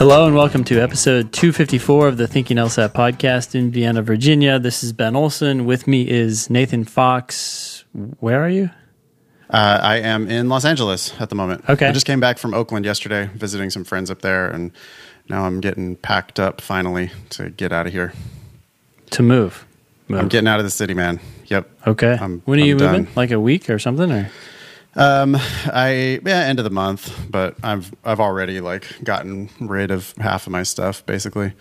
Hello and welcome to episode 254 of the Thinking LSAT podcast in Vienna, Virginia. This is Ben Olson. With me is Nathan Fox. Where are you? Uh, I am in Los Angeles at the moment. Okay. I just came back from Oakland yesterday, visiting some friends up there, and now I'm getting packed up finally to get out of here. To move. Move. I'm getting out of the city, man. Yep. okay. I'm- when are you I'm moving? done. Like a week or something? Or Um, I yeah, end of the month, but I've I've already like gotten rid of half of my stuff. Basically,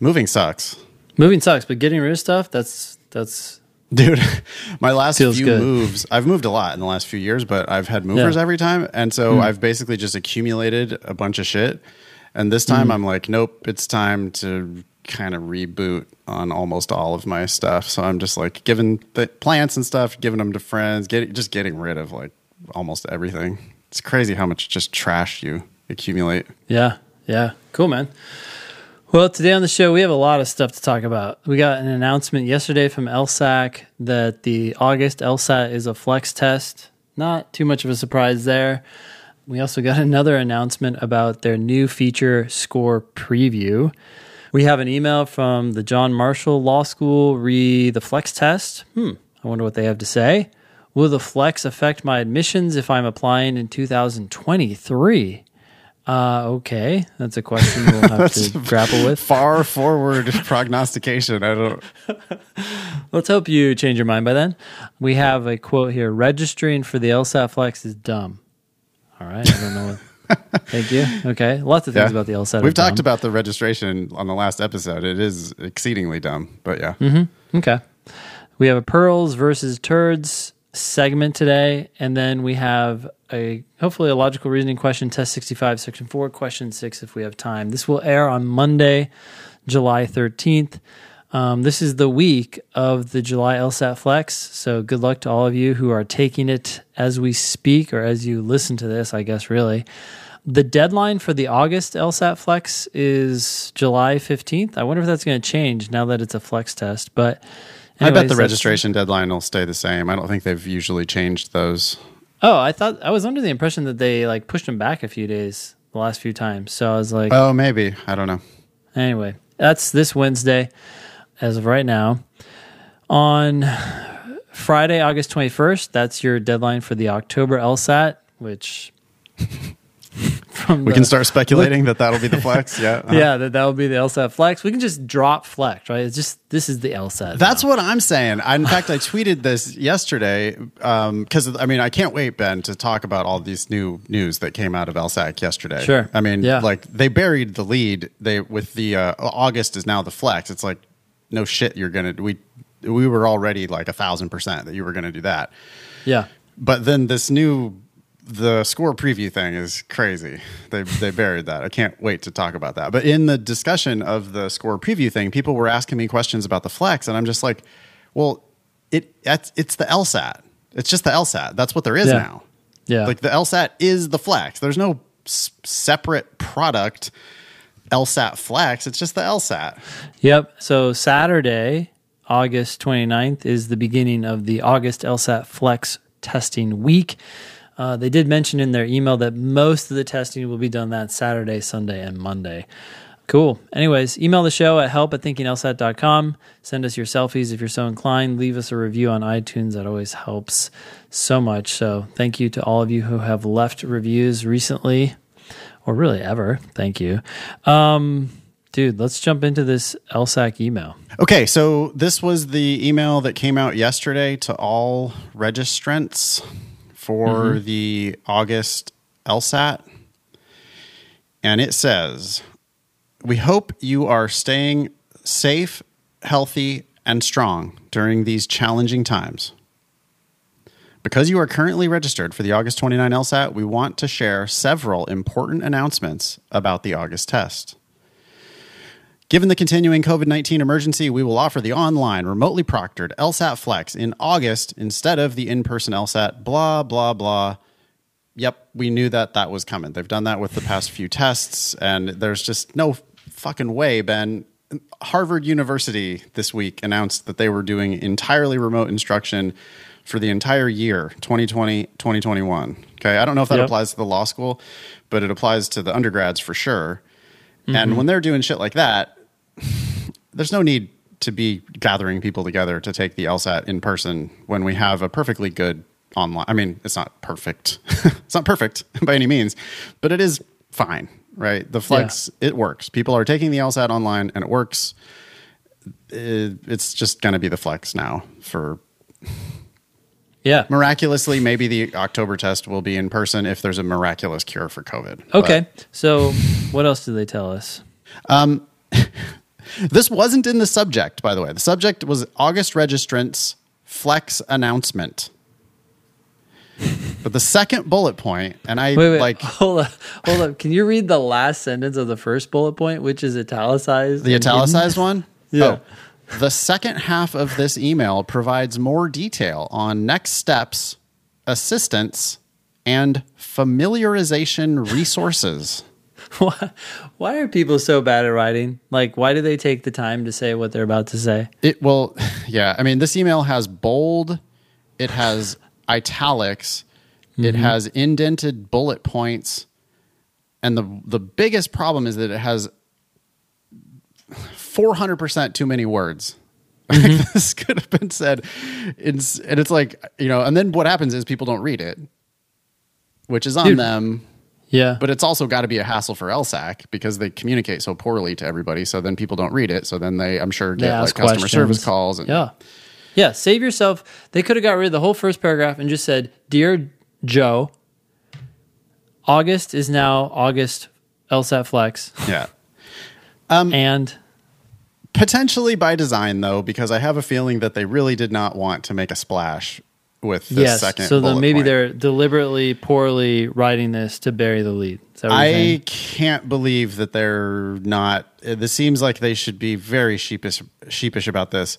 moving sucks, moving sucks, but getting rid of stuff that's that's dude. My last few good. moves, I've moved a lot in the last few years, but I've had movers Yeah. Every time, and so I've basically just accumulated a bunch of shit. And this time, I'm like, nope, it's time to kind of reboot on almost all of my stuff. So I'm just like giving the plants and stuff, giving them to friends, getting just getting rid of like almost everything. It's crazy how much just trash you accumulate. Yeah, yeah. Cool, man. Well, today on the show, we have a lot of stuff to talk about. We got an announcement yesterday from LSAC that the August LSAT is a flex test. Not too much of a surprise there. We also got another announcement about their new feature score preview. We have an email from the John Marshall Law School re the flex test. Hmm, I wonder what they have to say. Will the flex affect my admissions if I'm applying in 2023? Uh, okay, that's a question we'll have to grapple with. Far forward prognostication. I don't. Let's hope you change your mind by then. We have a quote here: "Registering for the LSAT Flex is dumb." All right, I don't know. What, thank you. Okay, lots of things Yeah. about the LSAT. We've talked dumb. about the registration on the last episode. It is exceedingly dumb, but yeah. Mm-hmm. Okay. We have a pearls versus turds segment today, and then we have a hopefully a logical reasoning question, test 65, section 4, question 6 if we have time. This will air on Monday, July 13th. Um, this is the week of the July LSAT Flex, so good luck to all of you who are taking it as we speak or as you listen to this, I guess, really. The deadline for the August LSAT Flex is July 15th. I wonder if that's going to change now that it's a flex test, but I bet the registration deadline will stay the same. I don't think they've usually changed those. Oh, I thought I was under the impression that they like pushed them back a few days the last few times. So I was like, Oh, maybe. I don't know. anyway, that's this Wednesday as of right now. On Friday, August 21st, that's your deadline for the October LSAT, which from We the- can start speculating that that'll be the flex. Yeah. uh-huh. Yeah, that that will be the LSAT flex. We can just drop flex, right? It's just this is the LSAT. That's now. what I'm saying. I, in fact, I tweeted this yesterday because I mean I can't wait, Ben, to talk about all these new news that came out of LSAC yesterday. Sure. I mean, Yeah. like they buried the lead. They with the uh, August is now the flex. It's like no shit. You're gonna we we were already like a thousand percent that you were gonna do that. yeah. But then this new the score preview thing is crazy. They they buried that. I can't wait to talk about that. But in the discussion of the score preview thing, people were asking me questions about the flex, and I'm just like, well, it that's, it's the LSAT. It's just the LSAT. That's what there is Yeah. now. Yeah. Like the LSAT is the flex. There's no s- separate product LSAT flex. It's just the LSAT. Yep. So Saturday, August 29th, is the beginning of the August LSAT Flex testing week. Uh, they did mention in their email that most of the testing will be done that Saturday, Sunday, and Monday. Cool. Anyways, email the show at help at thinkinglsat.com. Send us your selfies if you're so inclined. Leave us a review on iTunes. That always helps so much. So thank you to all of you who have left reviews recently or really ever. Thank you. Um, dude, let's jump into this LSAC email. Okay, so this was the email that came out yesterday to all registrants for mm-hmm. the August LSAT. And it says, We hope you are staying safe, healthy, and strong during these challenging times. Because you are currently registered for the August 29 LSAT, we want to share several important announcements about the August test. Given the continuing COVID 19 emergency, we will offer the online, remotely proctored LSAT Flex in August instead of the in person LSAT. Blah, blah, blah. Yep, we knew that that was coming. They've done that with the past few tests, and there's just no fucking way, Ben. Harvard University this week announced that they were doing entirely remote instruction for the entire year 2020 2021 okay i don't know if that Yep. applies to the law school but it applies to the undergrads for sure And mm-hmm. when they're doing shit like that, there's no need to be gathering people together to take the LSAT in person when we have a perfectly good online. I mean, it's not perfect. it's not perfect by any means, but it is fine, right? The Flex, it works. People are taking the LSAT online and it works. It- it's just going to be the Flex now for Yeah. miraculously. Maybe the October test will be in person if there's a miraculous cure for COVID. But- Okay. So what else did they tell us? Um, this wasn't in the subject, by the way. The subject was August registrants flex announcement. But the second bullet point, and I Wait, wait. like hold up. Hold up. Can you read the last sentence of the first bullet point, which is italicized? the hidden? italicized one. Yeah. Oh, the second half of this email provides more detail on next steps, assistance, and familiarization resources. Why, why are people so bad at writing? Like, why do they take the time to say what they're about to say? It will, yeah. I mean, this email has bold, it has italics, it mm-hmm. has indented bullet points, and the the biggest problem is that it has four hundred percent too many words. Like, mm-hmm. this could have been said, it's, and it's like you know. And then what happens is people don't read it, which is on Dude. them. Yeah. But it's also got to be a hassle for LSAC because they communicate so poorly to everybody. So then people don't read it. So then they, I'm sure, get like customer questions. service calls. And, Yeah. Yeah. Save yourself. They could have got rid of the whole first paragraph and just said, Dear Joe, August is now August LSAT Flex. yeah. Um, and Potentially by design, though, because I have a feeling that they really did not want to make a splash with this yes, second. so then maybe point. they're deliberately poorly writing this to bury the lead. Is that what you're I can't believe that they're not. This seems like they should be very sheepish, sheepish about this.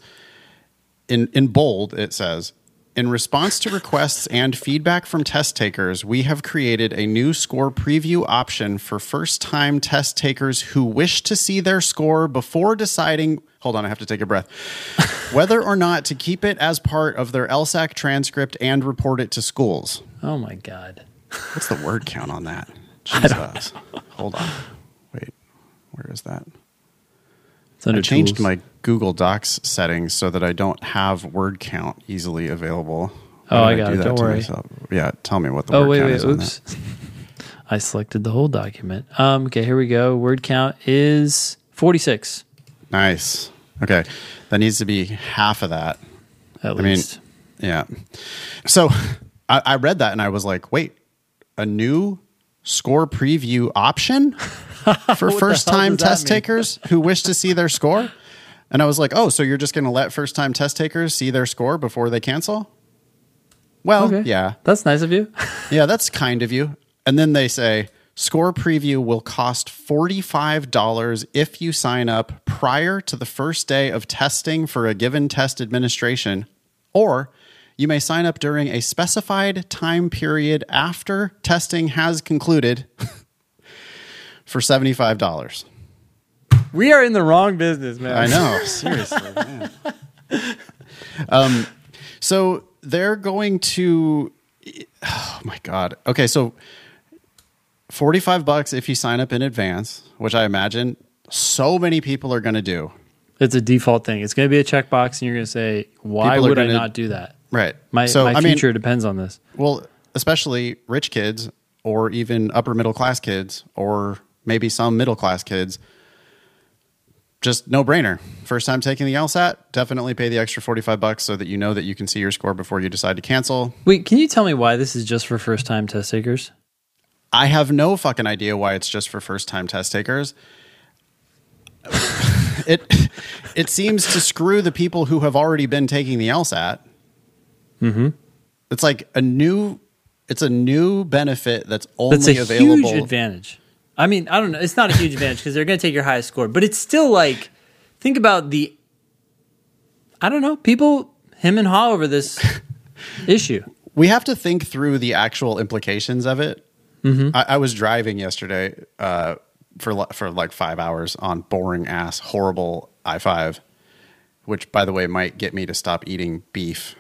In in bold, it says, in response to requests and feedback from test takers, we have created a new score preview option for first time test takers who wish to see their score before deciding. Hold on, I have to take a breath. Whether or not to keep it as part of their LSAC transcript and report it to schools. Oh my God. What's the word count on that? Jesus. Hold on. Wait, where is that? It's under I changed tools. my Google Docs settings so that I don't have word count easily available. Oh, I got do it. that Don't to worry. myself? Yeah, tell me what the Oh word wait, count wait, oops. I selected the whole document. Um, okay, here we go. Word count is forty-six. Nice. Okay, that needs to be half of that. at I mean, least. yeah. So I, I read that and I was like, wait, a new score preview option for first time test mean? takers who wish to see their score? And I was like, oh, so you're just going to let first time test takers see their score before they cancel? Well, okay, yeah. that's nice of you. Yeah, that's kind of you. And then they say score preview will cost $45 if you sign up prior to the first day of testing for a given test administration, or you may sign up during a specified time period after testing has concluded for $75. We are in the wrong business, man. I know, seriously. man. Um, so they're going to. Oh my god. Okay, so forty-five bucks if you sign up in advance, which I imagine so many people are going to do. It's a default thing. It's going to be a checkbox, and you're going to say, "Why People would I gonna- not do that?" Right. My so my I mean, future depends on this. well, especially rich kids or even upper middle class kids or maybe some middle class kids. Just no brainer. First time taking the LSAT, definitely pay the extra 45 bucks so that you know that you can see your score before you decide to cancel. Wait, can you tell me why this is just for first time test takers? I have no fucking idea why it's just for first time test takers. it it seems to screw the people who have already been taking the LSAT. Mm-hmm. It's like a new it's a new benefit that's only available That's a available. huge advantage. I mean, I don't know. It's not a huge advantage because they're going to take your highest score, but it's still like, think about the. I don't know. People him and haw over this issue. we have to think through the actual implications of it. I, I was driving yesterday uh, for for like five hours on boring ass horrible I five, which by the way might get me to stop eating beef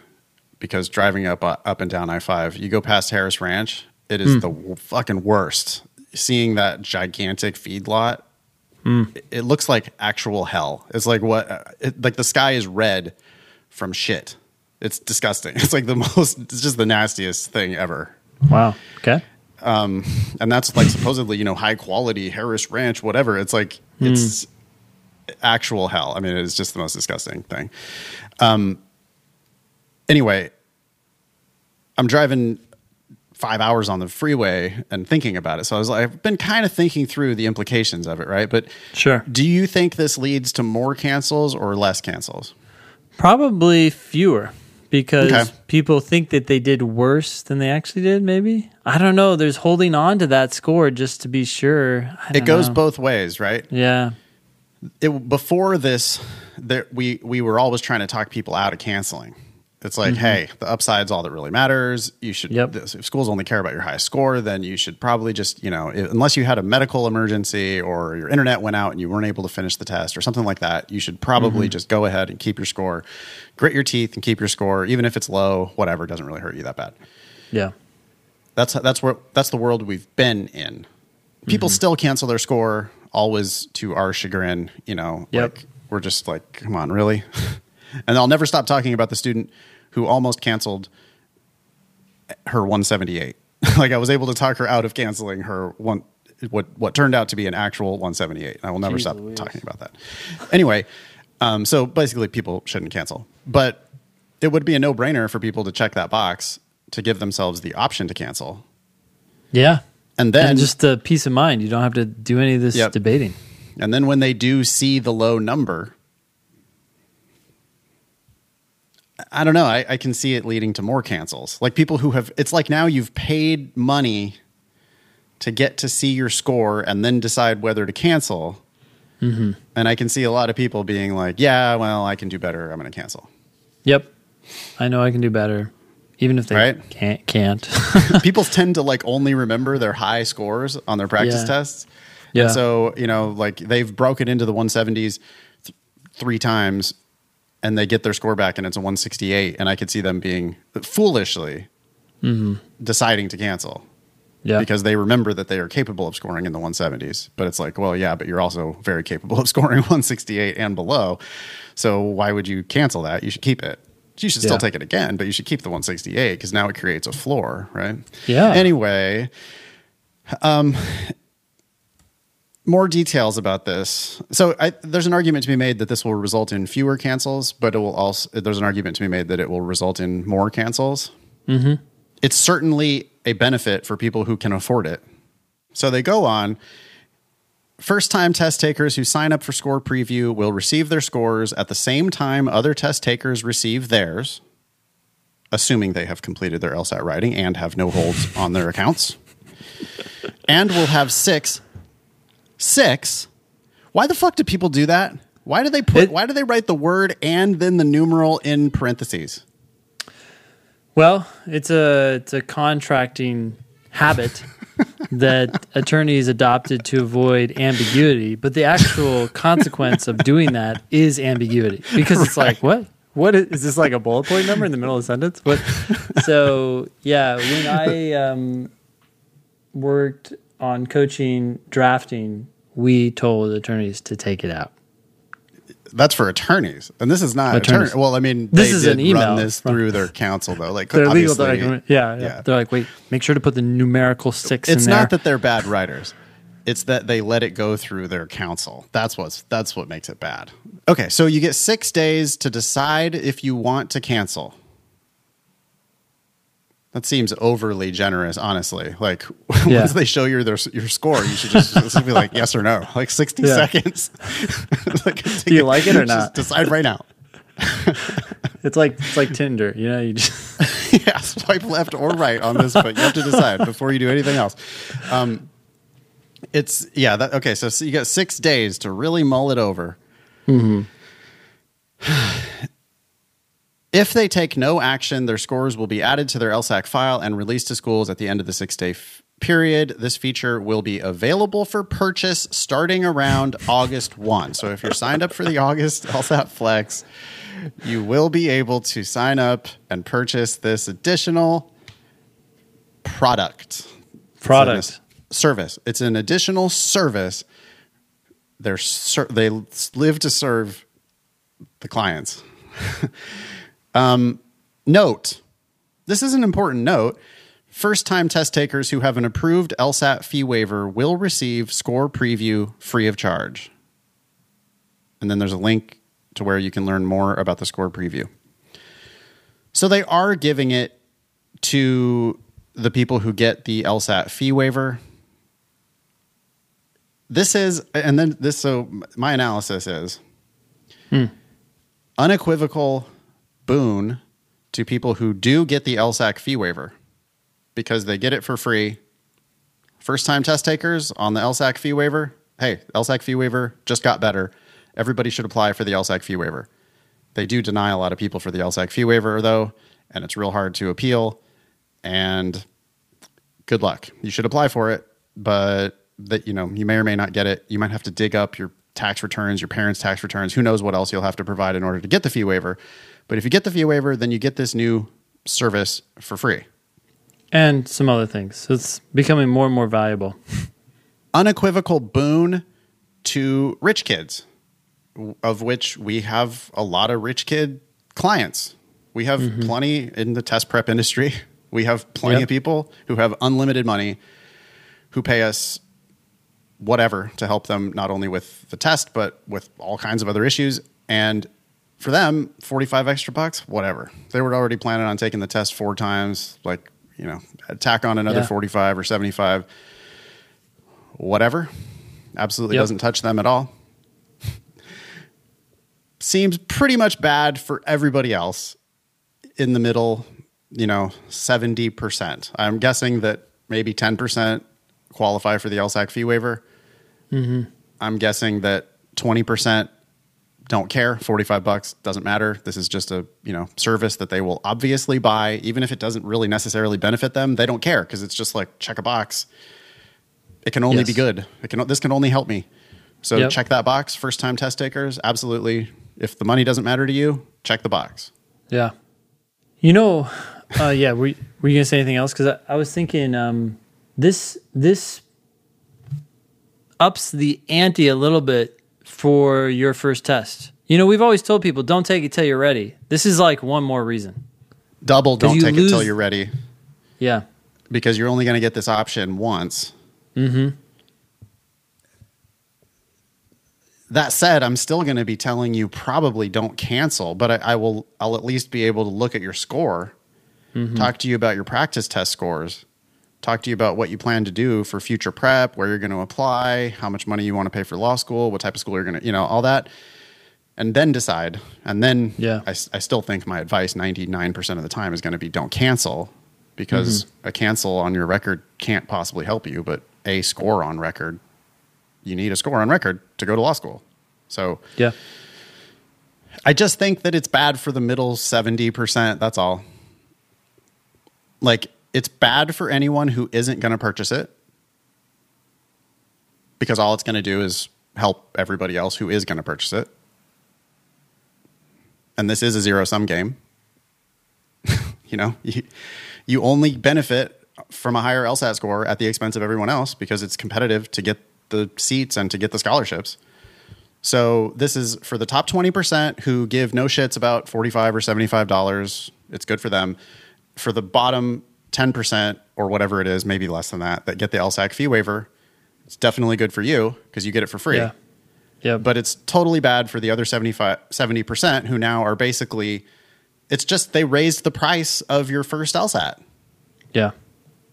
because driving up uh, up and down I five, you go past Harris Ranch, it is the w- fucking worst. Seeing that gigantic feedlot It, it looks like actual hell. It's like what, it, like the sky is red from shit. It's disgusting. It's like the most. It's just the nastiest thing ever. Wow. Okay. Um, and that's like supposedly you know high quality Harris Ranch, whatever. It's like it's actual hell. I mean, it's just the most disgusting thing. Um. Anyway, I'm driving five hours on the freeway and thinking about it. So I was like, I've been kind of thinking through the implications of it, right? But Sure. do you think this leads to more cancels or less cancels? Probably fewer because Okay. people think that they did worse than they actually did. Maybe I don't know. There's holding on to that score just to be sure. I It goes know. both ways, right? Yeah. it, before this, there, we we were always trying to talk people out of canceling. It's like, mm-hmm. hey, the upside's all that really matters. You should. Yep. If schools only care about your highest score, then you should probably just, you know, if, unless you had a medical emergency or your internet went out and you weren't able to finish the test or something like that, you should probably mm-hmm. just go ahead and keep your score, grit your teeth and keep your score, even if it's low. Whatever, doesn't really hurt you that bad. Yeah. That's that's where that's the world we've been in. People mm-hmm. still cancel their score, always to our chagrin. You know, Yep. like we're just like, come on, really? and I'll never stop talking about the student who almost canceled her 178. like I was able to talk her out of canceling her one what what turned out to be an actual 178. I will never Jeez stop Louise. talking about that. Anyway, um, so basically, people shouldn't cancel, but it would be a no brainer for people to check that box to give themselves the option to cancel. Yeah. And then and just the peace of mind. You don't have to do any of this Yep. debating. And then when they do see the low number, I don't know. I, I can see it leading to more cancels. Like people who have, it's like now you've paid money to get to see your score and then decide whether to cancel. Mm-hmm. And I can see a lot of people being like, yeah, well, I can do better. I'm going to cancel. Yep. I know I can do better, even if they Right. can't. Can't. people tend to like only remember their high scores on their practice Yeah. tests. Yeah. And so, you know, like they've broken into the 170s th- three times and they get their score back and it's a 168. And I could see them being foolishly deciding to cancel Mm-hmm. yeah. because they remember that they are capable of scoring in the 170s. But it's like, well, yeah, but you're also very capable of scoring 168 and below. So why would you cancel that? You should keep it. You should still Yeah. take it again, but you should keep the 168 because now it creates a floor, right? Yeah. Anyway, um, more details about this. So I, there's an argument to be made that this will result in fewer cancels, but it will also there's an argument to be made that it will result in more cancels. Mm-hmm. It's certainly a benefit for people who can afford it. So they go on. First time test takers who sign up for Score Preview will receive their scores at the same time other test takers receive theirs, assuming they have completed their LSAT writing and have no holds on their accounts. And will have six. Six? Why the fuck do people do that? Why do they put It- why do they write the word and then the numeral in parentheses? Well, it's a it's a contracting habit that attorneys adopted to avoid ambiguity, but the actual consequence of doing that is ambiguity because it's like what what is, is this like a bullet point number in the middle of a sentence? What? So yeah, when I um, worked on coaching drafting, we told attorneys to take it out. That's for attorneys, and this is not Attorneys. attorney. Well, I mean, This they is an email run this through their counsel, though. Like, Their legal document, yeah, yeah, yeah. They're like, wait, make sure to put the numerical six it's in there. not that they're bad writers; it's that they let it go through their counsel. That's what's that's what makes it bad. Okay, so you get six days to decide if you want to cancel. That seems overly generous, honestly. Like Yeah. once they show you their your score, you should just, just be like yes or no, like sixty Yeah. seconds. like, Do you like it or just not? Decide right now. It's like it's like Tinder, you know. You just yeah, swipe left or right on this, but you have to decide before you do anything else. Um, it's yeah. That, okay, so, so you got six days to really mull it over. if they take no action, their scores will be added to their LSAC file and released to schools at the end of the six-day f- period. This feature will be available for purchase starting around August one. So if you're signed up for the August LSAT Flex, you will be able to sign up and purchase this additional product product. It's service. It's an additional service they're ser- they live to serve the clients. um, note: This is an important note. First time test takers who have an approved LSAT fee waiver will receive score preview free of charge. And then there's a link to where you can learn more about the score preview. So they are giving it to the people who get the LSAT fee waiver. This is, and then this, so my analysis is unequivocal boon to people who do get the LSAC fee waiver because they get it for free. First time test takers on the LSAC fee waiver. Hey, LSAC fee waiver just got better. Everybody should apply for the LSAC fee waiver. They do deny a lot of people for the LSAC fee waiver, though, and it's real hard to appeal. And good luck. You should apply for it, but that you know you may or may not get it. You might have to dig up your tax returns, your parents' tax returns. Who knows what else you'll have to provide in order to get the fee waiver? But if you get the fee waiver, then you get this new service for free. And some other things. So it's becoming more and more valuable. Unequivocal boon to rich kids, of which we have a lot of rich kid clients. We have mm-hmm. plenty in the test prep industry. We have plenty Yep. of people who have unlimited money who pay us whatever to help them not only with the test but with all kinds of other issues and for them 45 extra bucks whatever. They were already planning on taking the test four times like you know tack on another Yeah. 45 or 75 whatever. Absolutely Yep. doesn't touch them at all. Seems pretty much bad for everybody else in the middle you know 70% i'm guessing that maybe 10% qualify for the lsac fee waiver. Mm-hmm. I'm guessing that 20% don't care 45 bucks doesn't matter this is just a you know service that they will obviously buy even if it doesn't really necessarily benefit them they don't care because it's just like check a box it can only Yes. be good it can this can only help me so Yep. check that box first time test takers absolutely if the money doesn't matter to you check the box Yeah. You know, uh, yeah, were, were you going to say anything else? Because I, I was thinking um, this this ups the ante a little bit for your first test. You know, we've always told people don't take it till you're ready. This is like one more reason. double don't take it till you're ready Yeah. because you're only going to get this option once. Mm-hmm. That said, I'm still going to be telling you probably don't cancel, but I, I will. I'll at least be able to look at your score, talk to you about your practice test scores, talk to you about what you plan to do for future prep, where you're going to apply, how much money you want to pay for law school, what type of school you're going to, you know, all that, and then decide. And then, Yeah. I, I still think my advice 99% of the time is going to be don't cancel because mm-hmm. a cancel on your record can't possibly help you, but a score on record, you need a score on record to go to law school. So Yeah. I just think that it's bad for the middle 70%. That's all. Like, it's bad for anyone who isn't going to purchase it because all it's going to do is help everybody else who is going to purchase it. And this is a zero sum game. you know, you, you only benefit from a higher LSAT score at the expense of everyone else because it's competitive to get the seats and to get the scholarships. So this is for the top 20% who give no shits about 45 or $75. It's good for them. For the bottom 10% or whatever it is, maybe less than that, that get the LSAC fee waiver, it's definitely good for you because you get it for free. Yeah. Yeah. But it's totally bad for the other 75, 70% who now are basically, it's just they raised the price of your first LSAT. yeah.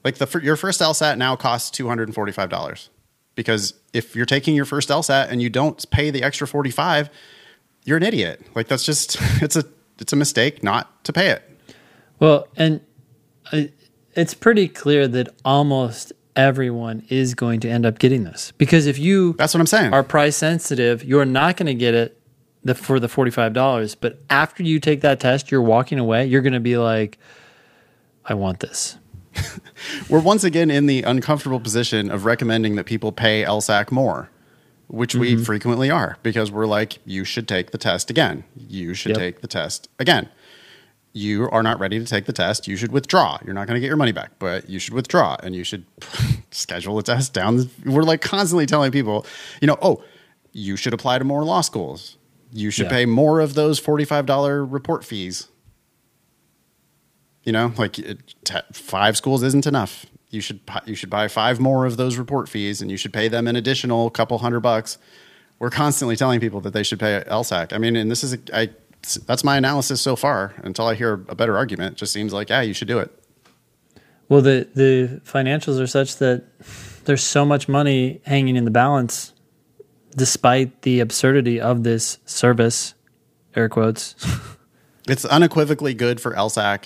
Like the your first LSAT now costs two hundred and forty five dollars because if you're taking your first LSAT and you don't pay the extra forty five, you're an idiot. Like that's just it's a it's a mistake not to pay it. Well, and uh, it's pretty clear that almost everyone is going to end up getting this because if you That's what I'm saying. are price sensitive, you're not going to get it the, for the $45. But after you take that test, you're walking away, you're going to be like, I want this. We're once again in the uncomfortable position of recommending that people pay LSAC more, which we Mm-hmm. frequently are because we're like, you should take the test again. You should Yep. take the test again. You are not ready to take the test. You should withdraw. You're not going to get your money back, but you should withdraw and you should schedule a test down. We're like constantly telling people, you know, oh, you should apply to more law schools. You should Yeah. pay more of those $45 report fees. You know, like it, t- five schools isn't enough. You should you should buy five more of those report fees, and you should pay them an additional couple hundred bucks. We're constantly telling people that they should pay LSAC. I mean, and this is a, I, that's my analysis so far. Until I hear a better argument, it just seems like yeah, you should do it. Well, the the financials are such that there's so much money hanging in the balance, despite the absurdity of this service, air quotes. It's unequivocally good for LSAC.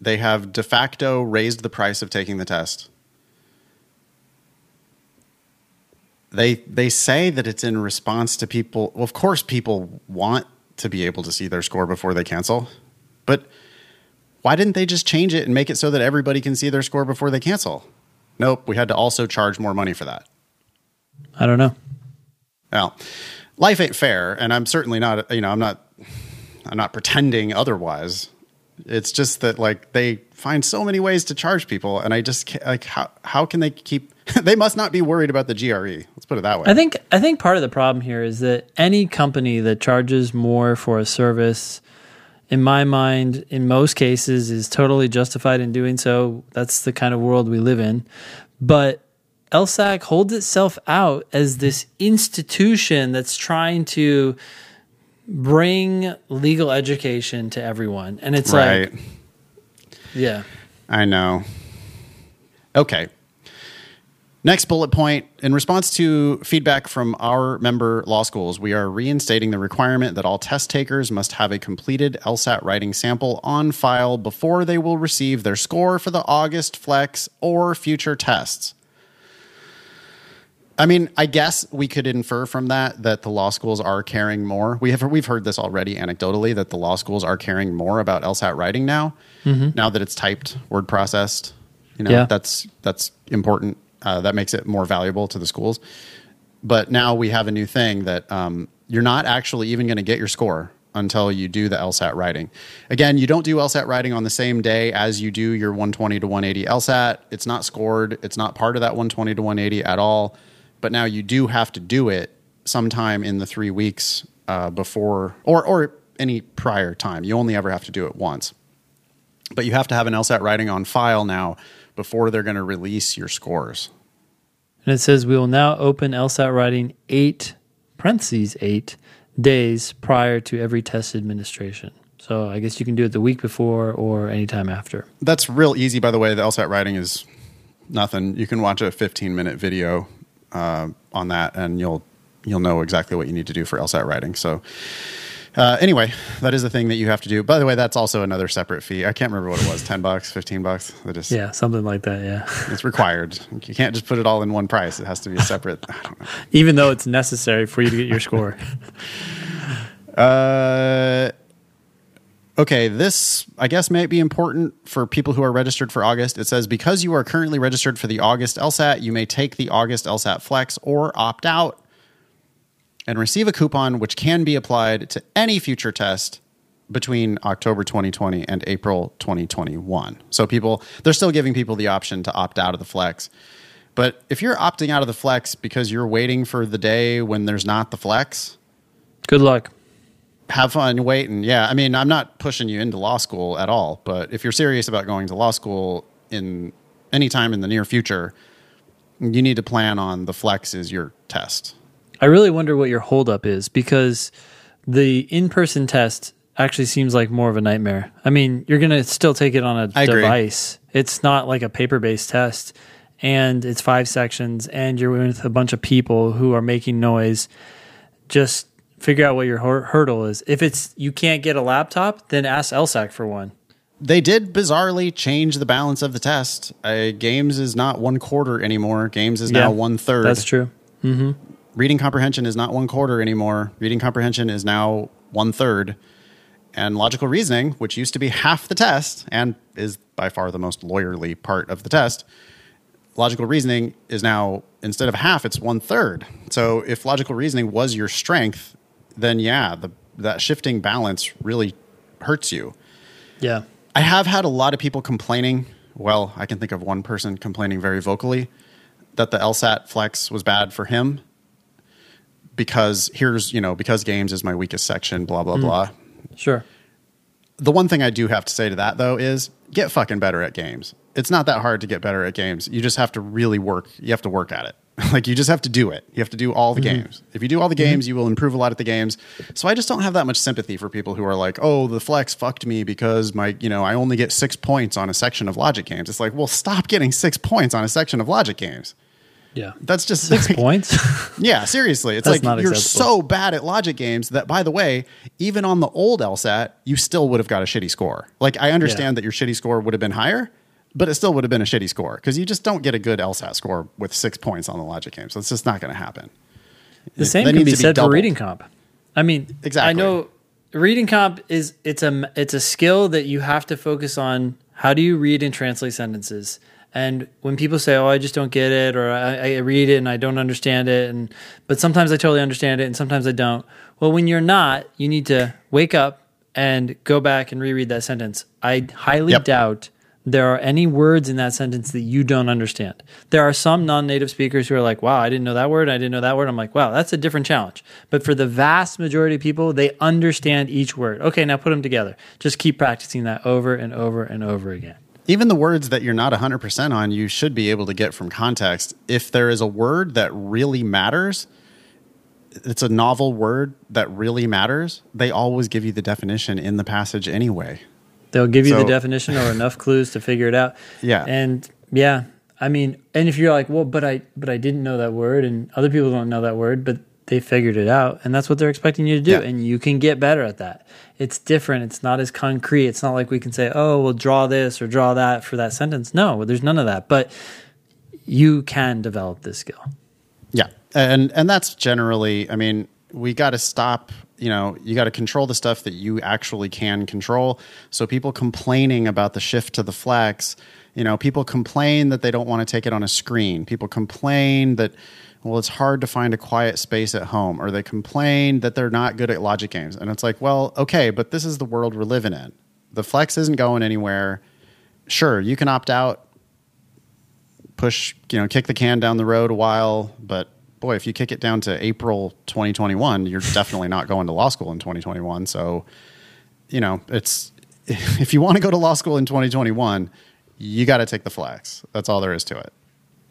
They have de facto raised the price of taking the test. They they say that it's in response to people. Well, of course, people want to be able to see their score before they cancel, but why didn't they just change it and make it so that everybody can see their score before they cancel? Nope, we had to also charge more money for that. I don't know. Well, life ain't fair, and I'm certainly not. You know, I'm not. I'm not pretending otherwise. It's just that like they find so many ways to charge people, and I just like how how can they keep? they must not be worried about the GRE. Let's put it that way. I think I think part of the problem here is that any company that charges more for a service, in my mind, in most cases, is totally justified in doing so. That's the kind of world we live in. But LSAC holds itself out as this institution that's trying to bring legal education to everyone, and it's right. like, yeah, I know. Okay. Next bullet point. In response to feedback from our member law schools, we are reinstating the requirement that all test takers must have a completed LSAT writing sample on file before they will receive their score for the August flex or future tests. I mean, I guess we could infer from that that the law schools are caring more. We have we've heard this already anecdotally that the law schools are caring more about LSAT writing now. Now that it's typed, word processed, you know, Yeah. that's that's important. Uh, that makes it more valuable to the schools. But now we have a new thing that um, you're not actually even going to get your score until you do the LSAT writing. Again, you don't do LSAT writing on the same day as you do your 120 to 180 LSAT. It's not scored. It's not part of that 120 to 180 at all. But now you do have to do it sometime in the three weeks uh, before, or or any prior time. You only ever have to do it once. But you have to have an LSAT writing on file now before they're going to release your scores. And it says we will now open LSAT writing eight parentheses eight days prior to every test administration. So I guess you can do it the week before or anytime after. That's real easy, by the way. The LSAT writing is nothing. You can watch a 15 minute video uh, on that, and you'll you'll know exactly what you need to do for LSAT writing. So. Uh, anyway, that is the thing that you have to do. By the way, that's also another separate fee. I can't remember what it was, ten bucks, fifteen bucks. It just Yeah, something like that. Yeah. it's required. You can't just put it all in one price. It has to be a separate. I don't know. Even though it's necessary for you to get your score. Uh, okay, this I guess may be important for people who are registered for August. It says because you are currently registered for the August LSAT, you may take the August LSAT Flex or opt out and receive a coupon which can be applied to any future test between October 2020 and April 2021. So people they're still giving people the option to opt out of the Flex. But if you're opting out of the Flex because you're waiting for the day when there's not the Flex, Good luck. Have fun waiting. Yeah, I mean, I'm not pushing you into law school at all, but if you're serious about going to law school in any time in the near future, you need to plan on the flex is your test. I really wonder what your holdup is because the in person test actually seems like more of a nightmare. I mean, you're going to still take it on a I agree. device. It's not like a paper based test, and it's five sections, and you're with a bunch of people who are making noise. Just figure out what your hur- hurdle is. If it's you can't get a laptop, then ask LSAC for one. They did bizarrely change the balance of the test. Uh, games is not one quarter anymore. Games is now one third. That's true. reading comprehension is not one quarter anymore. Reading comprehension is now one third. And logical reasoning, which used to be half the test and is by far the most lawyerly part of the test, logical reasoning is now instead of half, it's one third. So if logical reasoning was your strength, then yeah, the, that shifting balance really hurts you. Yeah. I have had a lot of people complaining. Well, I can think of one person complaining very vocally that the LSAT flex was bad for him. because here's you know because games is my weakest section. Blah blah hmm. blah. Sure. The one thing I do have to say to that though is get fucking better at games. It's not that hard to get better at games. You just have to really work. You have to work at it. like you just have to do it. You have to do all the mm-hmm. games. If you do all the mm-hmm. games, you will improve a lot at the games. So I just don't have that much sympathy for people who are like, "Oh, the flex fucked me because my, you know, I only get 6 points on a section of logic games." It's like, "Well, stop getting 6 points on a section of logic games." Yeah. That's just Six like- points. yeah, seriously. It's like not you're acceptable. so bad at logic games that, by the way, even on the old LSAT, you still would have got a shitty score. Like, I understand that your shitty score would have been higher, but it still would have been a shitty score because you just don't get a good LSAT score with six points on the logic game. So it's just not going to happen. The same can be said for reading comp. I mean, Exactly. I know reading comp is it's a it's a skill that you have to focus on. How do you read and translate sentences? And when people say, "Oh, I just don't get it," or I, I read it and I don't understand it, and but sometimes I totally understand it and sometimes I don't. Well, when you're not, you need to wake up and go back and reread that sentence. I highly Yep. doubt there are any words in that sentence that you don't understand. There are some non-native speakers who are like, "Wow, I didn't know that word. I didn't know that word." I'm like, "Wow, that's a different challenge." But for the vast majority of people, they understand each word. Okay, now put them together. Just keep practicing that over and over and over again. Even the words that you're not 100% on, you should be able to get from context. If there is a word that really matters, it's a novel word that really matters, they always give you the definition in the passage anyway. They'll give you the definition or enough clues to figure it out. Yeah. And yeah, I mean, and if you're like, well, but I, but I didn't know that word, and other people don't know that word, but they figured it out, and that's what they're expecting you to do, Yeah. and you can get better at that. It's different. It's not as concrete. It's not like we can say, oh, well, draw this or draw that for that sentence. No, there's none of that. But you can develop this skill. Yeah, and and that's generally. I mean, we got to stop. You know, you got to control the stuff that you actually can control. So people complaining about the shift to the flex. You know, people complain that they don't want to take it on a screen. People complain that well, it's hard to find a quiet space at home, or they complain that they're not good at logic games. And it's like, well, okay, but this is the world we're living in. The flex isn't going anywhere. Sure, you can opt out push, you know, kick the can down the road a while. But boy, if you kick it down to April 2021, you're definitely not going to law school in 2021. So, you know, it's if you want to go to law school in 2021, you got to take the flex. That's all there is to it.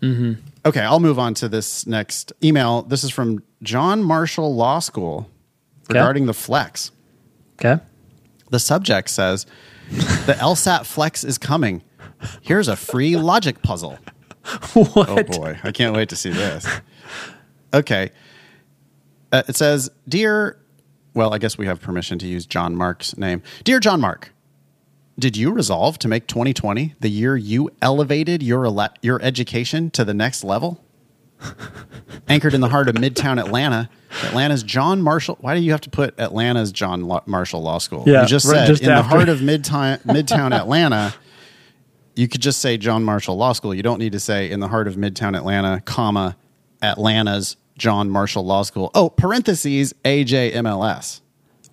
Mm-hmm. Okay, I'll move on to this next email. This is from John Marshall Law School Okay. regarding the flex. Okay. The subject says, The LSAT flex is coming. Here's a free logic puzzle. what? Oh boy, I can't wait to see this. Okay. Uh, it says, Dear, well, I guess we have permission to use John Mark's name. Dear John Mark, did you resolve to make 2020 the year you elevated your, ele- your education to the next level? Anchored in the heart of Midtown Atlanta, Atlanta's John Marshall. Why do you have to put Atlanta's John Lo- Marshall Law School? Yeah, you just right, said just in the heart of Midtown, Midtown Atlanta. You could just say John Marshall Law School. You don't need to say in the heart of Midtown Atlanta, comma, Atlanta's John Marshall Law School. Oh, parentheses, AJMLS.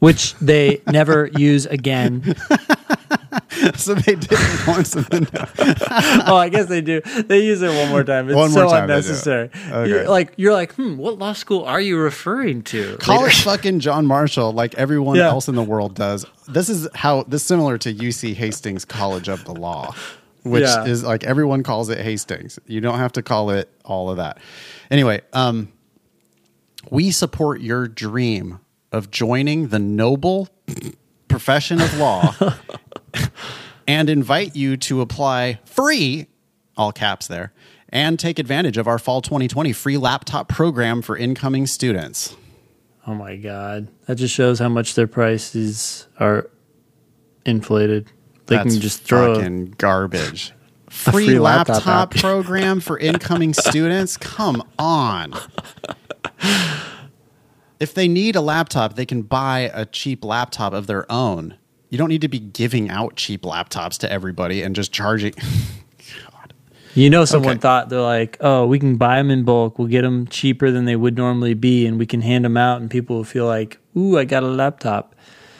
Which they never use again. so they did it once and then oh, I guess they do. They use it one more time. It's One so time they do it. unnecessary. Okay. You're like you're like, hmm, what law school are you referring to? call it fucking John Marshall like everyone Yeah. else in the world does. This is how this is similar to UC Hastings College of the Law, which Yeah. is like everyone calls it Hastings. You don't have to call it all of that. Anyway, um, we support your dream of joining the noble profession of law and invite you to apply free, all caps there, and take advantage of our fall 2020 free laptop program for incoming students. Oh my god, that just shows how much their prices are inflated. They That's can just throw. fucking garbage. Free, free laptop, laptop program for incoming students? Come on. If they need a laptop, they can buy a cheap laptop of their own. You don't need to be giving out cheap laptops to everybody and just charging. You know, someone Okay. thought they're like, "Oh, we can buy them in bulk. We'll get them cheaper than they would normally be, and we can hand them out, and people will feel like, ooh, I got a laptop."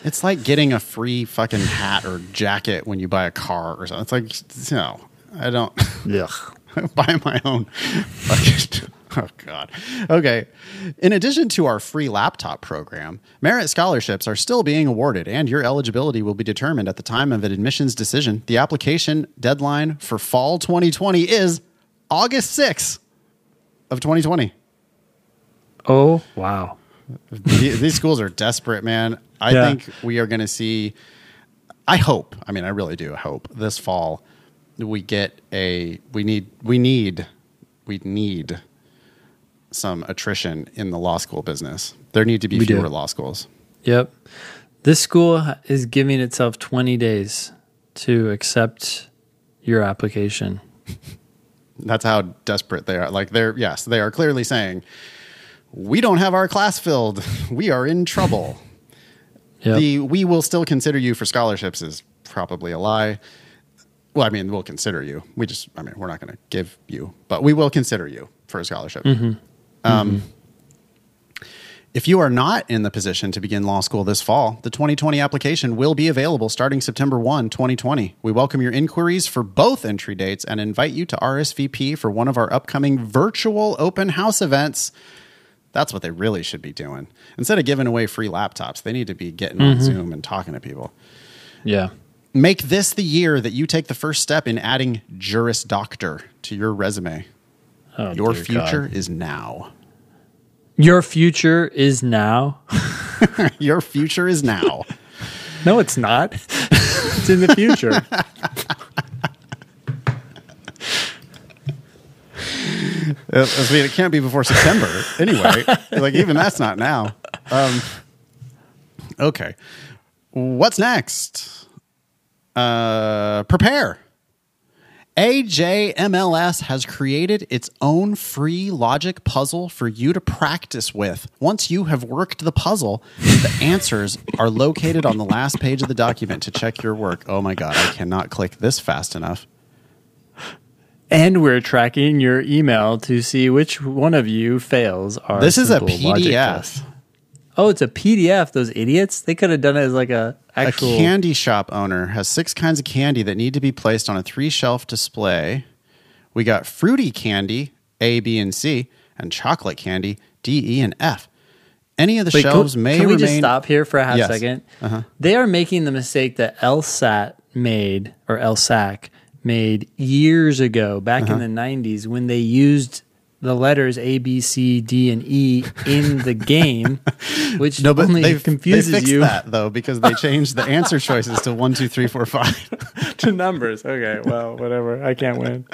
It's like getting a free fucking hat or jacket when you buy a car or something. It's like, no, I don't Ugh. buy my own fucking Oh, God. Okay. In addition to our free laptop program, merit scholarships are still being awarded, and your eligibility will be determined at the time of an admissions decision. The application deadline for fall 2020 is August 6th of 2020. Oh wow! The- These schools are desperate, man. I Yeah. think we are going to see. I hope. I mean, I really do hope this fall we get a. We need. We need. We need some attrition in the law school business. There need to be We do. fewer law schools. Yep. This school is giving itself 20 days to accept your application. That's how desperate they are. Like they're yes, they are clearly saying, "We don't have our class filled. We are in trouble." Yep. The "we will still consider you for scholarships" is probably a lie. Well, I mean, we'll consider you. We just, I mean, we're not going to give you, but we will consider you for a scholarship. Mm-hmm. Um, If you are not in the position to begin law school this fall, the 2020 application will be available starting September 1, 2020. We welcome your inquiries for both entry dates and invite you to RSVP for one of our upcoming virtual open house events. That's what they really should be doing. Instead of giving away free laptops, they need to be getting on Zoom and talking to people. yeah. Make this the year that you take the first step in adding Juris Doctor to your resume. Oh, Your future God. is now. Your future is now. Your future is now. No, it's not. it's in the future. Uh, I mean, it can't be before September anyway. like even that's not now. Um, okay, what's next? Uh, prepare. AJMLS has created its own free logic puzzle for you to practice with. Once you have worked the puzzle, the answers are located on the last page of the document to check your work. Oh my God, I cannot click this fast enough. and we're tracking your email to see which one of you fails our This is a PDF. Oh, it's a PDF. Those idiots. They could have done it as like a actual. A candy shop owner has six kinds of candy that need to be placed on a three shelf display. We got fruity candy, A, B, and C, and chocolate candy, D, E, and F. Any of the Wait, can- shelves may Can we remain. just stop here for a half Yes. Uh-huh. second? They are making the mistake that LSAT made or LSAC made years ago, back Uh-huh. in the '90s, when they used the letters A, B, C, D, and E in the game, which No, but only they confuses they fixed you that though because they changed the answer choices to one, two, three, four, five. to numbers. Okay, well, whatever. I can't win.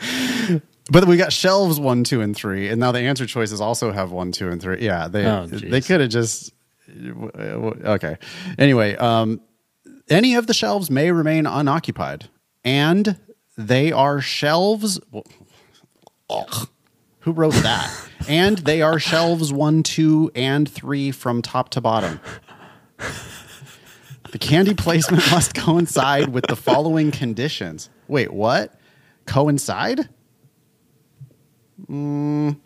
But we got shelves one, two, and three, and now the answer choices also have one, two, and three. Yeah, they Oh, they could have just okay. Anyway, um, any of the shelves may remain unoccupied, and they are shelves. Ugh. who wrote that? and they are shelves one, two, and three from top to bottom. The candy placement must coincide with the following conditions. Wait, what? Coincide? Mm.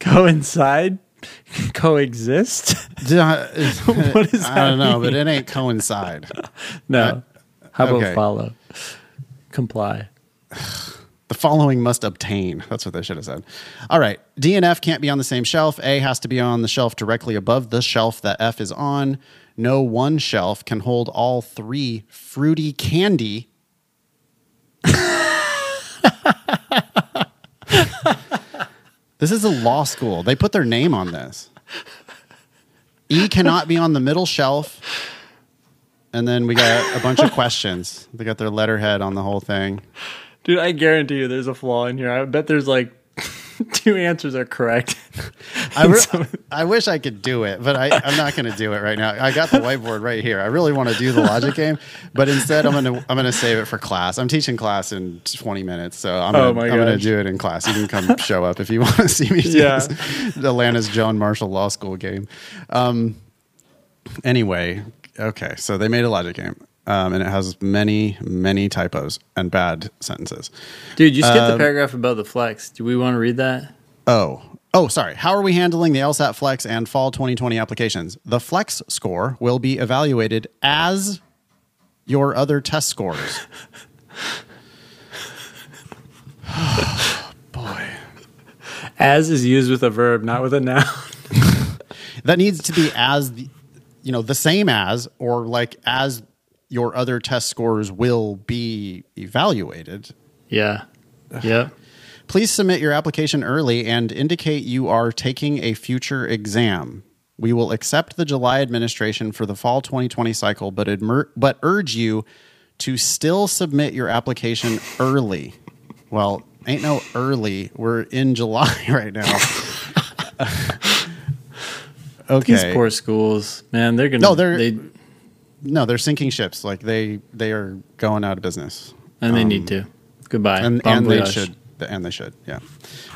Coincide, coexist. what does I don't know, but it ain't coincide. No. Uh, How about okay. follow? Comply. The following must obtain. That's what they should have said. All right. D and F can't be on the same shelf. A has to be on the shelf directly above the shelf that F is on. No one shelf can hold all three fruity candy. this is a law school. They put their name on this. E cannot be on the middle shelf. And then we got a bunch of questions. They got their letterhead on the whole thing. Dude, I guarantee you there's a flaw in here. I bet there's like two answers are correct. I, re- I wish I could do it, but I, I'm not going to do it right now. I got the whiteboard right here. I really want to do the logic game, but instead I'm going to I'm going to save it for class. I'm teaching class in 20 minutes, so I'm Oh going to do it in class. You can come show up if you want to see me do Yeah. this. Atlanta's John Marshall Law School game. Um, anyway, okay, so they made a logic game. Um, and it has many, many typos and bad sentences. Dude, you skipped the Um, paragraph above the flex. Do we want to read that? Oh, oh, sorry. How are we handling the LSAT Flex and Fall 2020 applications? The Flex score will be evaluated as your other test scores. Boy. As is used with a verb, not with a noun. that needs to be as the, you know the same as or like as your other test scores will be evaluated. Yeah. Yep. Please submit your application early and indicate you are taking a future exam. We will accept the July administration for the fall 2020 cycle, but admir- but urge you to still submit your application early. Well, ain't no early. We're in July right now. okay. These poor schools, man, they're gonna. No, they're- they, No, they're sinking ships. Like they they are going out of business. and they need to. Goodbye. and, and they should and they should yeah.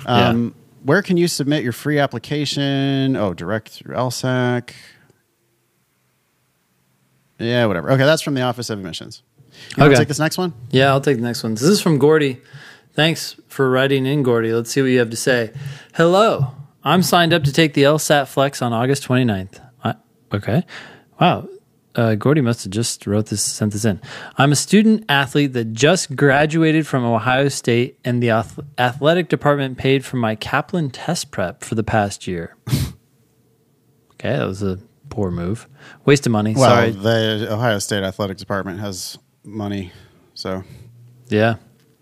Um, Where can you submit your free application? Oh, direct through LSAC. Yeah, whatever. Okay, that's from the Office of Admissions. You Okay. take this next one? Yeah, I'll take the next one. This is from Gordy. Thanks for writing in, Gordy. Let's see what you have to say. Hello. I'm signed up to take the LSAT Flex on August 29th. I, okay. Wow. Uh, Gordy must have just wrote this, sent this in. I'm a student athlete that just graduated from Ohio State, and the ath- athletic department paid for my Kaplan test prep for the past year. okay, that was a poor move. Waste of money. Well, Sorry. the Ohio State Athletic Department has money, so Yeah.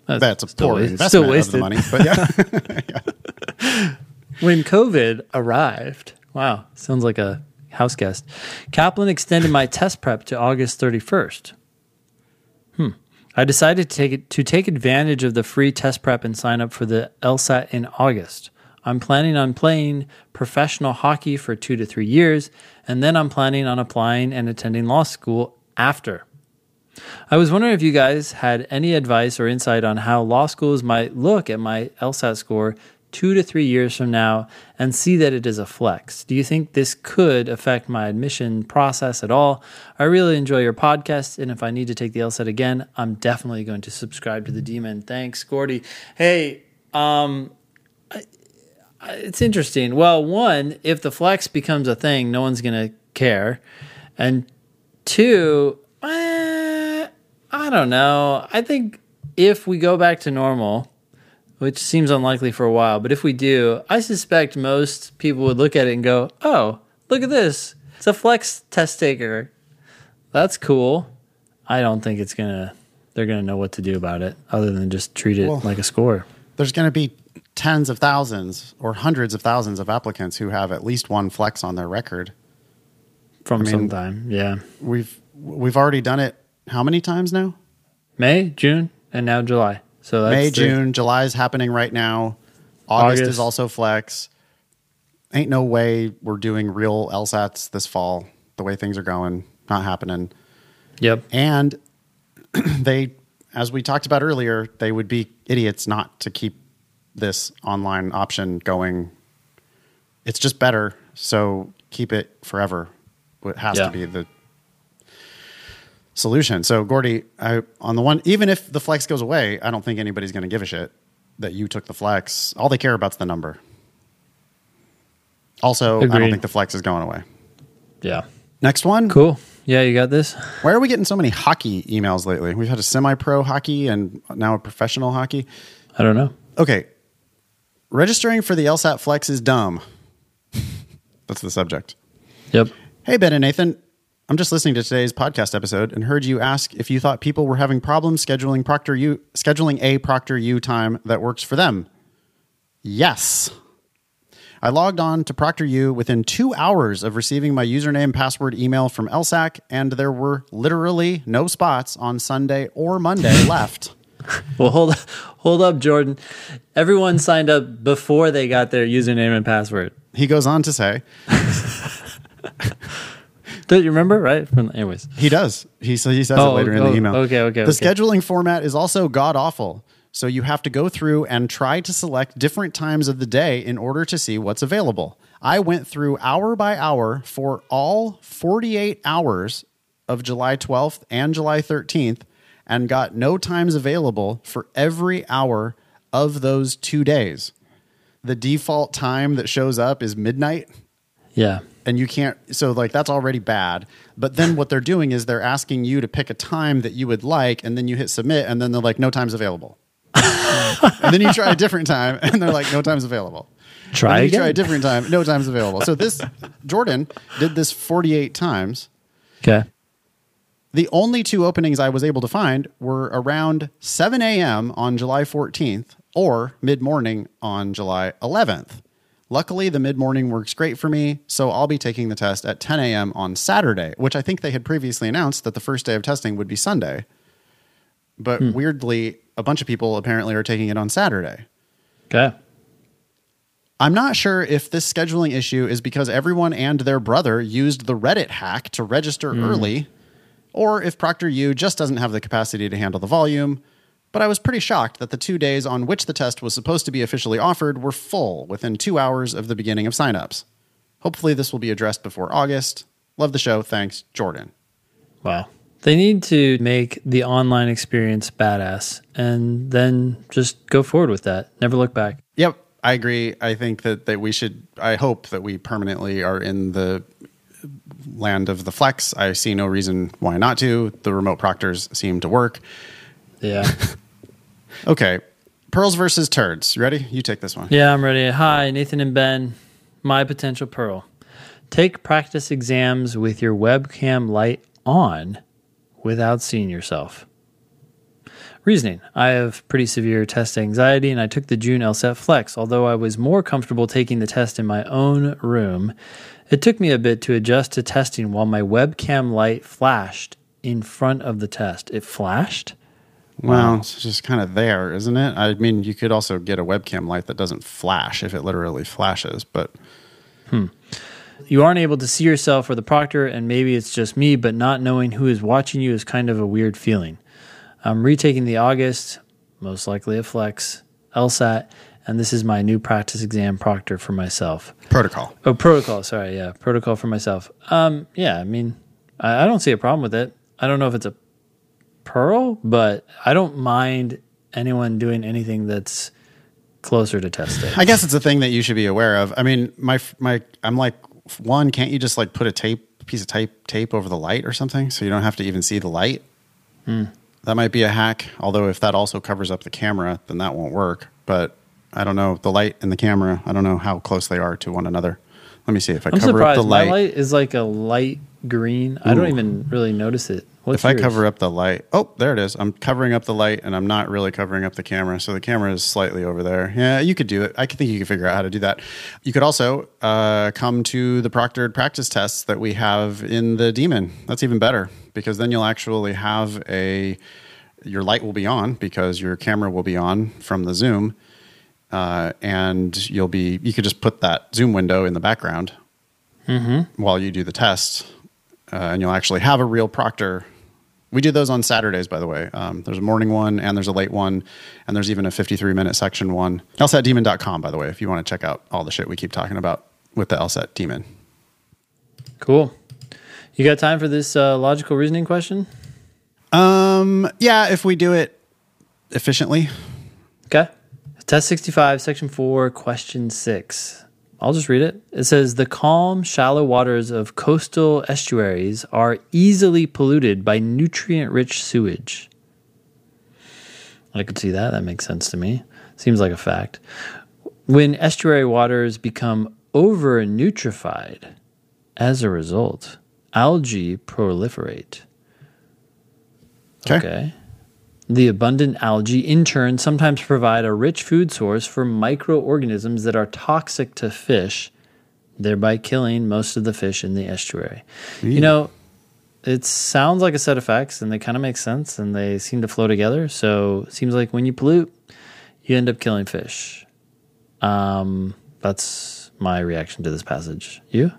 that's a still poor waste- investment still of wasted. the money. But yeah, when COVID arrived, wow, sounds like a house guest. Kaplan extended my test prep to August 31st. Hmm. I decided to take it, to take advantage of the free test prep and sign up for the LSAT in August. I'm planning on playing professional hockey for 2 to 3 years and then I'm planning on applying and attending law school after. I was wondering if you guys had any advice or insight on how law schools might look at my LSAT score two to three years from now and see that it is a flex. Do you think this could affect my admission process at all? I really enjoy your podcast, and if I need to take the LSAT again, I'm definitely going to subscribe to the Demon. Thanks, Gordy. Hey, um, I- I- it's interesting. Well, one, if the flex becomes a thing, no one's going to care, and two, eh, I don't know. I think if we go back to normal, which seems unlikely for a while, but if we do, I suspect most people would look at it and go, "Oh, look at this! It's a flex test taker. That's cool." I don't think it's gonna. They're gonna know what to do about it, other than just treat it Well- like a score. there's going to be tens of thousands or hundreds of thousands of applicants who have at least one flex on their record. From mean- some time, yeah, We've we've already done it how many times now? May, June, and now July. So that's May, the- June, July is happening right now. August, August. is also flex. Ain't no way we're doing real LSATs this fall. The way things are going, not happening. Yep. And they, as we talked about earlier, they would be idiots not to keep this online option going. It's just better, so keep it forever. It has Yeah. to be the solution. So, Gordy, I, on the one, even if the flex goes away, I don't think anybody's going to give a shit that you took the flex. All they care about's the number. Also, I don't think the flex is going away. Yeah. Next one. Cool. Yeah, you got this. Why are we getting so many hockey emails lately? We've had a semi-pro hockey and now a professional hockey. I don't know. Okay, registering for the LSAT Flex is dumb. That's the subject. Yep. Hey Ben and Nathan, I'm just listening to today's podcast episode and heard you ask if you thought people were having problems scheduling Proctor U scheduling a Proctor U time that works for them. Yes. I logged on to Proctor U within two hours of receiving my username and password email from LSAC, and there were literally no spots on Sunday or Monday left. Well, hold hold up, Jordan. Everyone signed up before they got their username and password. He goes on to say, Do you remember? Right? From, anyways, He does. He so he says Oh, it later in oh, the email. okay, okay, The okay. scheduling format is also god awful. So you have to go through and try to select different times of the day in order to see what's available. I went through hour by hour for all 48 hours of July 12th and July 13th and got no times available for every hour of those 2 days. The default time that shows up is midnight yeah, and you can't so like that's already bad but then what they're doing is they're asking you to pick a time that you would like and then you hit submit and then they're like no time's available and then you try a different time and they're like no time's available Try again. Try a different time. No times available. So this Jordan did this 48 times. okay. The only two openings I was able to find were around 7 a.m. on July 14th or mid morning on July 11th. Luckily, the mid morning works great for me, so I'll be taking the test at 10 a.m. on Saturday, which I think they had previously announced that the first day of testing would be Sunday. But hmm. weirdly, a bunch of people apparently are taking it on Saturday. Okay. I'm not sure if this scheduling issue is because everyone and their brother used the Reddit hack to register hmm. early, or if Proctor U just doesn't have the capacity to handle the volume. But I was pretty shocked that the two days on which the test was supposed to be officially offered were full within two hours of the beginning of signups. Hopefully, this will be addressed before August. Love the show. Thanks, Jordan. Wow. They need to make the online experience badass and then just go forward with that. Never look back. Yep, I agree. I think that, that we should, I hope that we permanently are in the land of the flex. I see no reason why not to. The remote proctors seem to work. Yeah. Okay, pearls versus turds. You ready? You take this one. yeah, I'm ready. Hi, Nathan and Ben. My potential pearl. Take practice exams with your webcam light on without seeing yourself. Reasoning I have pretty severe test anxiety and I took the June LSAT Flex. Although I was more comfortable taking the test in my own room, it took me a bit to adjust to testing while my webcam light flashed in front of the test. It flashed? Well, it's just kind of there, isn't it? I mean, you could also get a webcam light that doesn't flash if it literally flashes, but You aren't able to see yourself or the proctor, and maybe it's just me, but not knowing who is watching you is kind of a weird feeling. I'm retaking the August, most likely a flex, LSAT, and this is my new practice exam proctor for myself. protocol. Oh, protocol. Sorry, yeah, protocol for myself. Um, yeah, I mean, I, I don't see a problem with it. I don't know if it's a pearl, but I don't mind anyone doing anything that's closer to testing. I guess it's a thing that you should be aware of. I mean, my my I'm like one, can't you just like put a tape piece of tape tape over the light or something so you don't have to even see the light? Hmm. That might be a hack. Although if that also covers up the camera, then that won't work. But I don't know the light and the camera. I don't know how close they are to one another. Let me see if I I'm cover surprised. up the My light. light is like a light green. I don't even really notice it. What's if I cover up the light, oh, there it is. I'm covering up the light, and I'm not really covering up the camera, so the camera is slightly over there. Yeah, you could do it. I think you could figure out how to do that. You could also uh, come to the proctored practice tests that we have in the Demon. That's even better because then you'll actually have a your light will be on because your camera will be on from the Zoom, uh, and you'll be you could just put that Zoom window in the background while you do the test, uh, and you'll actually have a real proctor. We do those on Saturdays, by the way. Um, there's a morning one and there's a late one, and there's even a 53 minute section one. LSATdemon.com, by the way, if you want to check out all the shit we keep talking about with the LSAT Demon. Cool. You got time for this uh, logical reasoning question? Um, yeah, if we do it efficiently. Okay. Test 65, section 4, question 6. I'll just read it. It says The calm, shallow waters of coastal estuaries are easily polluted by nutrient rich sewage. I could see that. That makes sense to me. Seems like a fact. When estuary waters become over nutrified, as a result, algae proliferate. Okay. Okay. The abundant algae, in turn, sometimes provide a rich food source for microorganisms that are toxic to fish, thereby killing most of the fish in the estuary. You know, it sounds like a set of facts and they kind of make sense and they seem to flow together. So it seems like when you pollute, you end up killing fish. Um, that's my reaction to this passage. You?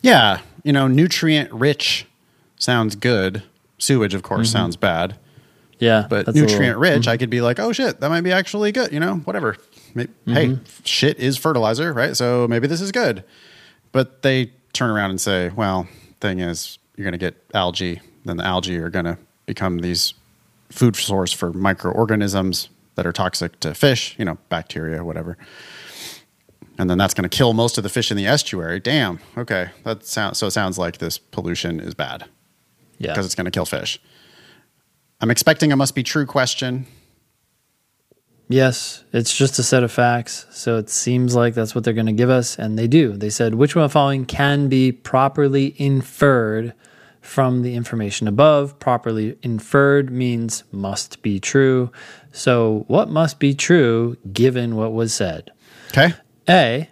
Yeah, you know, nutrient rich sounds good. Sewage, of course, sounds bad. Yeah. But nutrient little- rich, I could be like, oh shit, that might be actually good. You know, whatever. May- Hey, shit is fertilizer, right? So maybe this is good. But they turn around and say, well, thing is, you're going to get algae. Then the algae are going to become these food source for microorganisms that are toxic to fish, you know, bacteria, whatever. And then that's going to kill most of the fish in the estuary. Damn. Okay. That sounds so. It sounds like this pollution is bad Yeah. because it's going to kill fish. I'm expecting a must be true question. Yes, it's just a set of facts. So it seems like that's what they're going to give us. And they do. They said, which one of the following can be properly inferred from the information above? Properly inferred means must be true. So what must be true given what was said? Okay. A.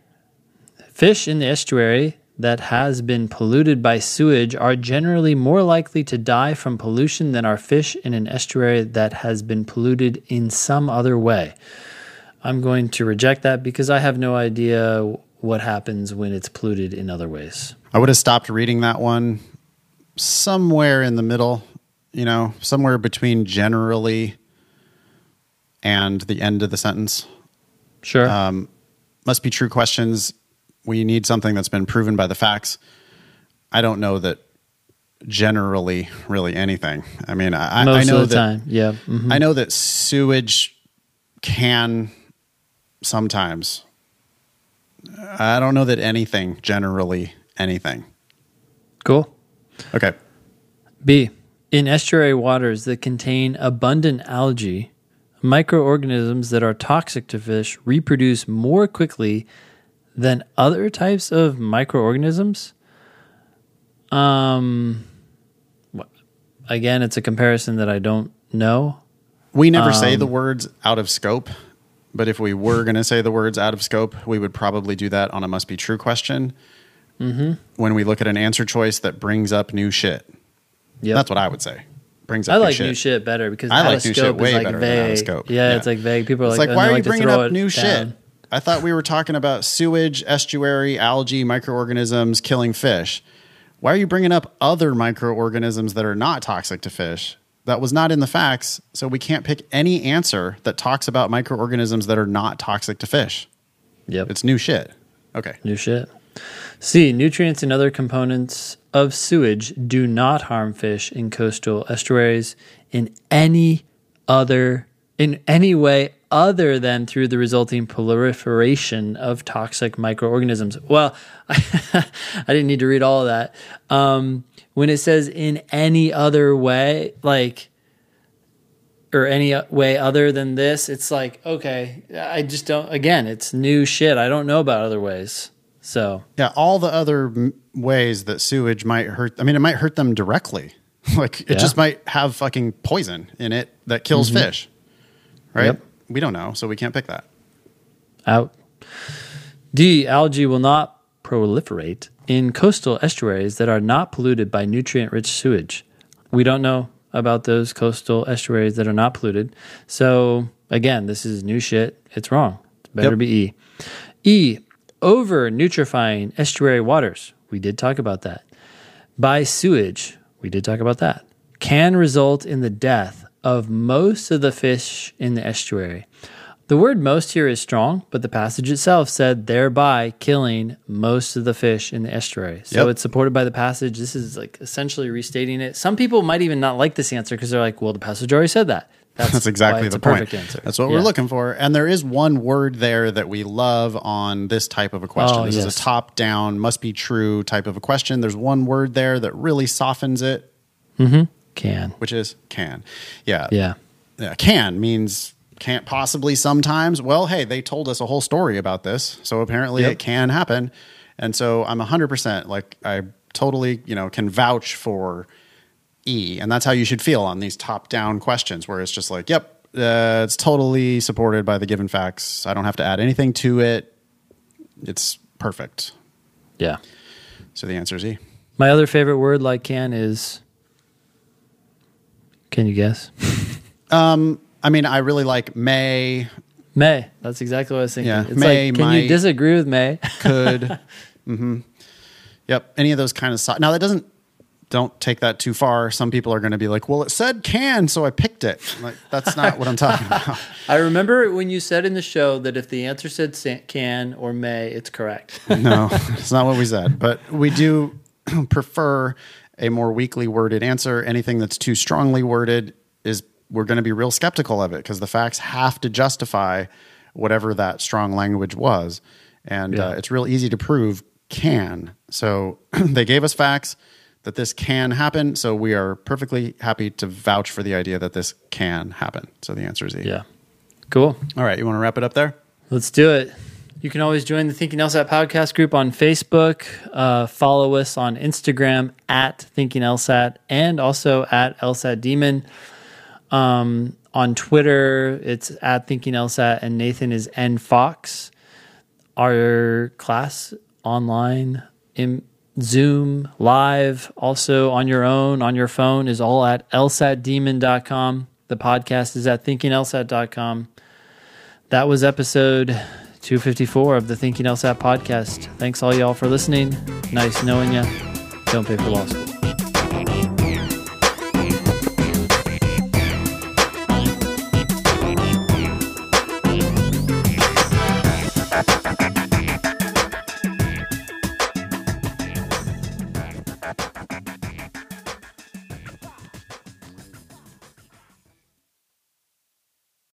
Fish in the estuary that has been polluted by sewage are generally more likely to die from pollution than are fish in an estuary that has been polluted in some other way. I'm going to reject that because I have no idea what happens when it's polluted in other ways. I would have stopped reading that one somewhere in the middle, you know, somewhere between generally and the end of the sentence. Sure. Um, must be true questions. We need something that's been proven by the facts. I don't know that generally really anything. I mean, I, Most I know that time. Yeah. mhm. I know that sewage can sometimes. I don't know that anything generally anything. Cool. Okay. B. In estuary waters that contain abundant algae, microorganisms that are toxic to fish reproduce more quickly than other types of microorganisms. Um, again, it's a comparison that I don't know. We never say Um, the words out of scope, but if we were going to say the words out of scope, we would probably do that on a must be true question. Mm-hmm. When we look at an answer choice that brings up new shit, Yep. that's what I would say. Brings up I new like shit. new shit better because I out like of new shit scope way like better than out of scope. Yeah, Yeah. it's like vague. People are It's like, like, why are you like bringing up new down. shit? I thought we were talking about sewage, estuary, algae, microorganisms killing fish. Why are you bringing up other microorganisms that are not toxic to fish? That was not in the facts, so we can't pick any answer that talks about microorganisms that are not toxic to fish. Yep. It's new shit. Okay. New shit. C. Nutrients and other components of sewage do not harm fish in coastal estuaries in any other in any way other than through the resulting proliferation of toxic microorganisms. Well, I didn't need to read all of that. Um, when it says in any other way, like or any way other than this, it's like okay, I just don't. Again, it's new shit. I don't know about other ways. So Yeah, all the other m- ways that sewage might hurt, I mean, it might hurt them directly. like, it Yeah. just might have fucking poison in it that kills fish. Right? Yep. We don't know, so we can't pick that. out. D. Algae will not proliferate in coastal estuaries that are not polluted by nutrient rich sewage. We don't know about those coastal estuaries that are not polluted. So, again, this is new shit. It's wrong. It's better Yep. be E. E. Over nutrifying estuary waters. We did talk about that. By sewage. We did talk about that. Can result in the death of most of the fish in the estuary. The word most here is strong, but the passage itself said thereby killing most of the fish in the estuary. So Yep. it's supported by the passage. This is like essentially restating it. Some people might even not like this answer because they're like, well, the passage already said that. That's exactly the point. answer. That's what Yeah. we're looking for. And there is one word there that we love on this type of a question. Oh, this yes. is a top down, must be true type of a question. There's one word there that really softens it, mm-hmm. Can. which is can. Yeah. Yeah. Yeah, can means can't possibly sometimes. Well, hey, they told us a whole story about this, so apparently Yep. it can happen. And so I'm 100% like I totally, you know, can vouch for E, and that's how you should feel on these top-down questions where it's just like, yep, uh, it's totally supported by the given facts. I don't have to add anything to it. It's perfect. Yeah. So the answer is E. My other favorite word like can is can you guess? I mean, I really like may, May. That's exactly what I was thinking. Yeah, It's may, like, can might. you disagree with May? could. Mm-hmm. Yep. Any of those kind of so- now that doesn't don't take that too far. Some people are going to be like, "Well, it said can, so I picked it." Like that's not what I'm talking about. I remember when you said in the show that if the answer said can or may, it's correct. no, it's not what we said. But we do prefer a more weakly worded answer. Anything that's too strongly worded is we're going to be real skeptical of it because the facts have to justify whatever that strong language was, and Yeah. uh, it's real easy to prove can. So they gave us facts that this can happen. So we are perfectly happy to vouch for the idea that this can happen. So the answer is E. yeah. Cool. All right, you want to wrap it up there? Let's do it. You can always join the Thinking LSAT podcast group on Facebook. Uh, follow us on Instagram at Thinking LSAT and also at LSAT Demon. Um, on Twitter, it's at Thinking LSAT and Nathan is N Fox. Our class online in Zoom live, also on your own, on your phone, is all at lsatdemon.com. The podcast is at thinkinglsat.com. That was episode 254 of the Thinking LSAT podcast. Thanks all y'all for listening. Nice knowing you. Don't pay for law school.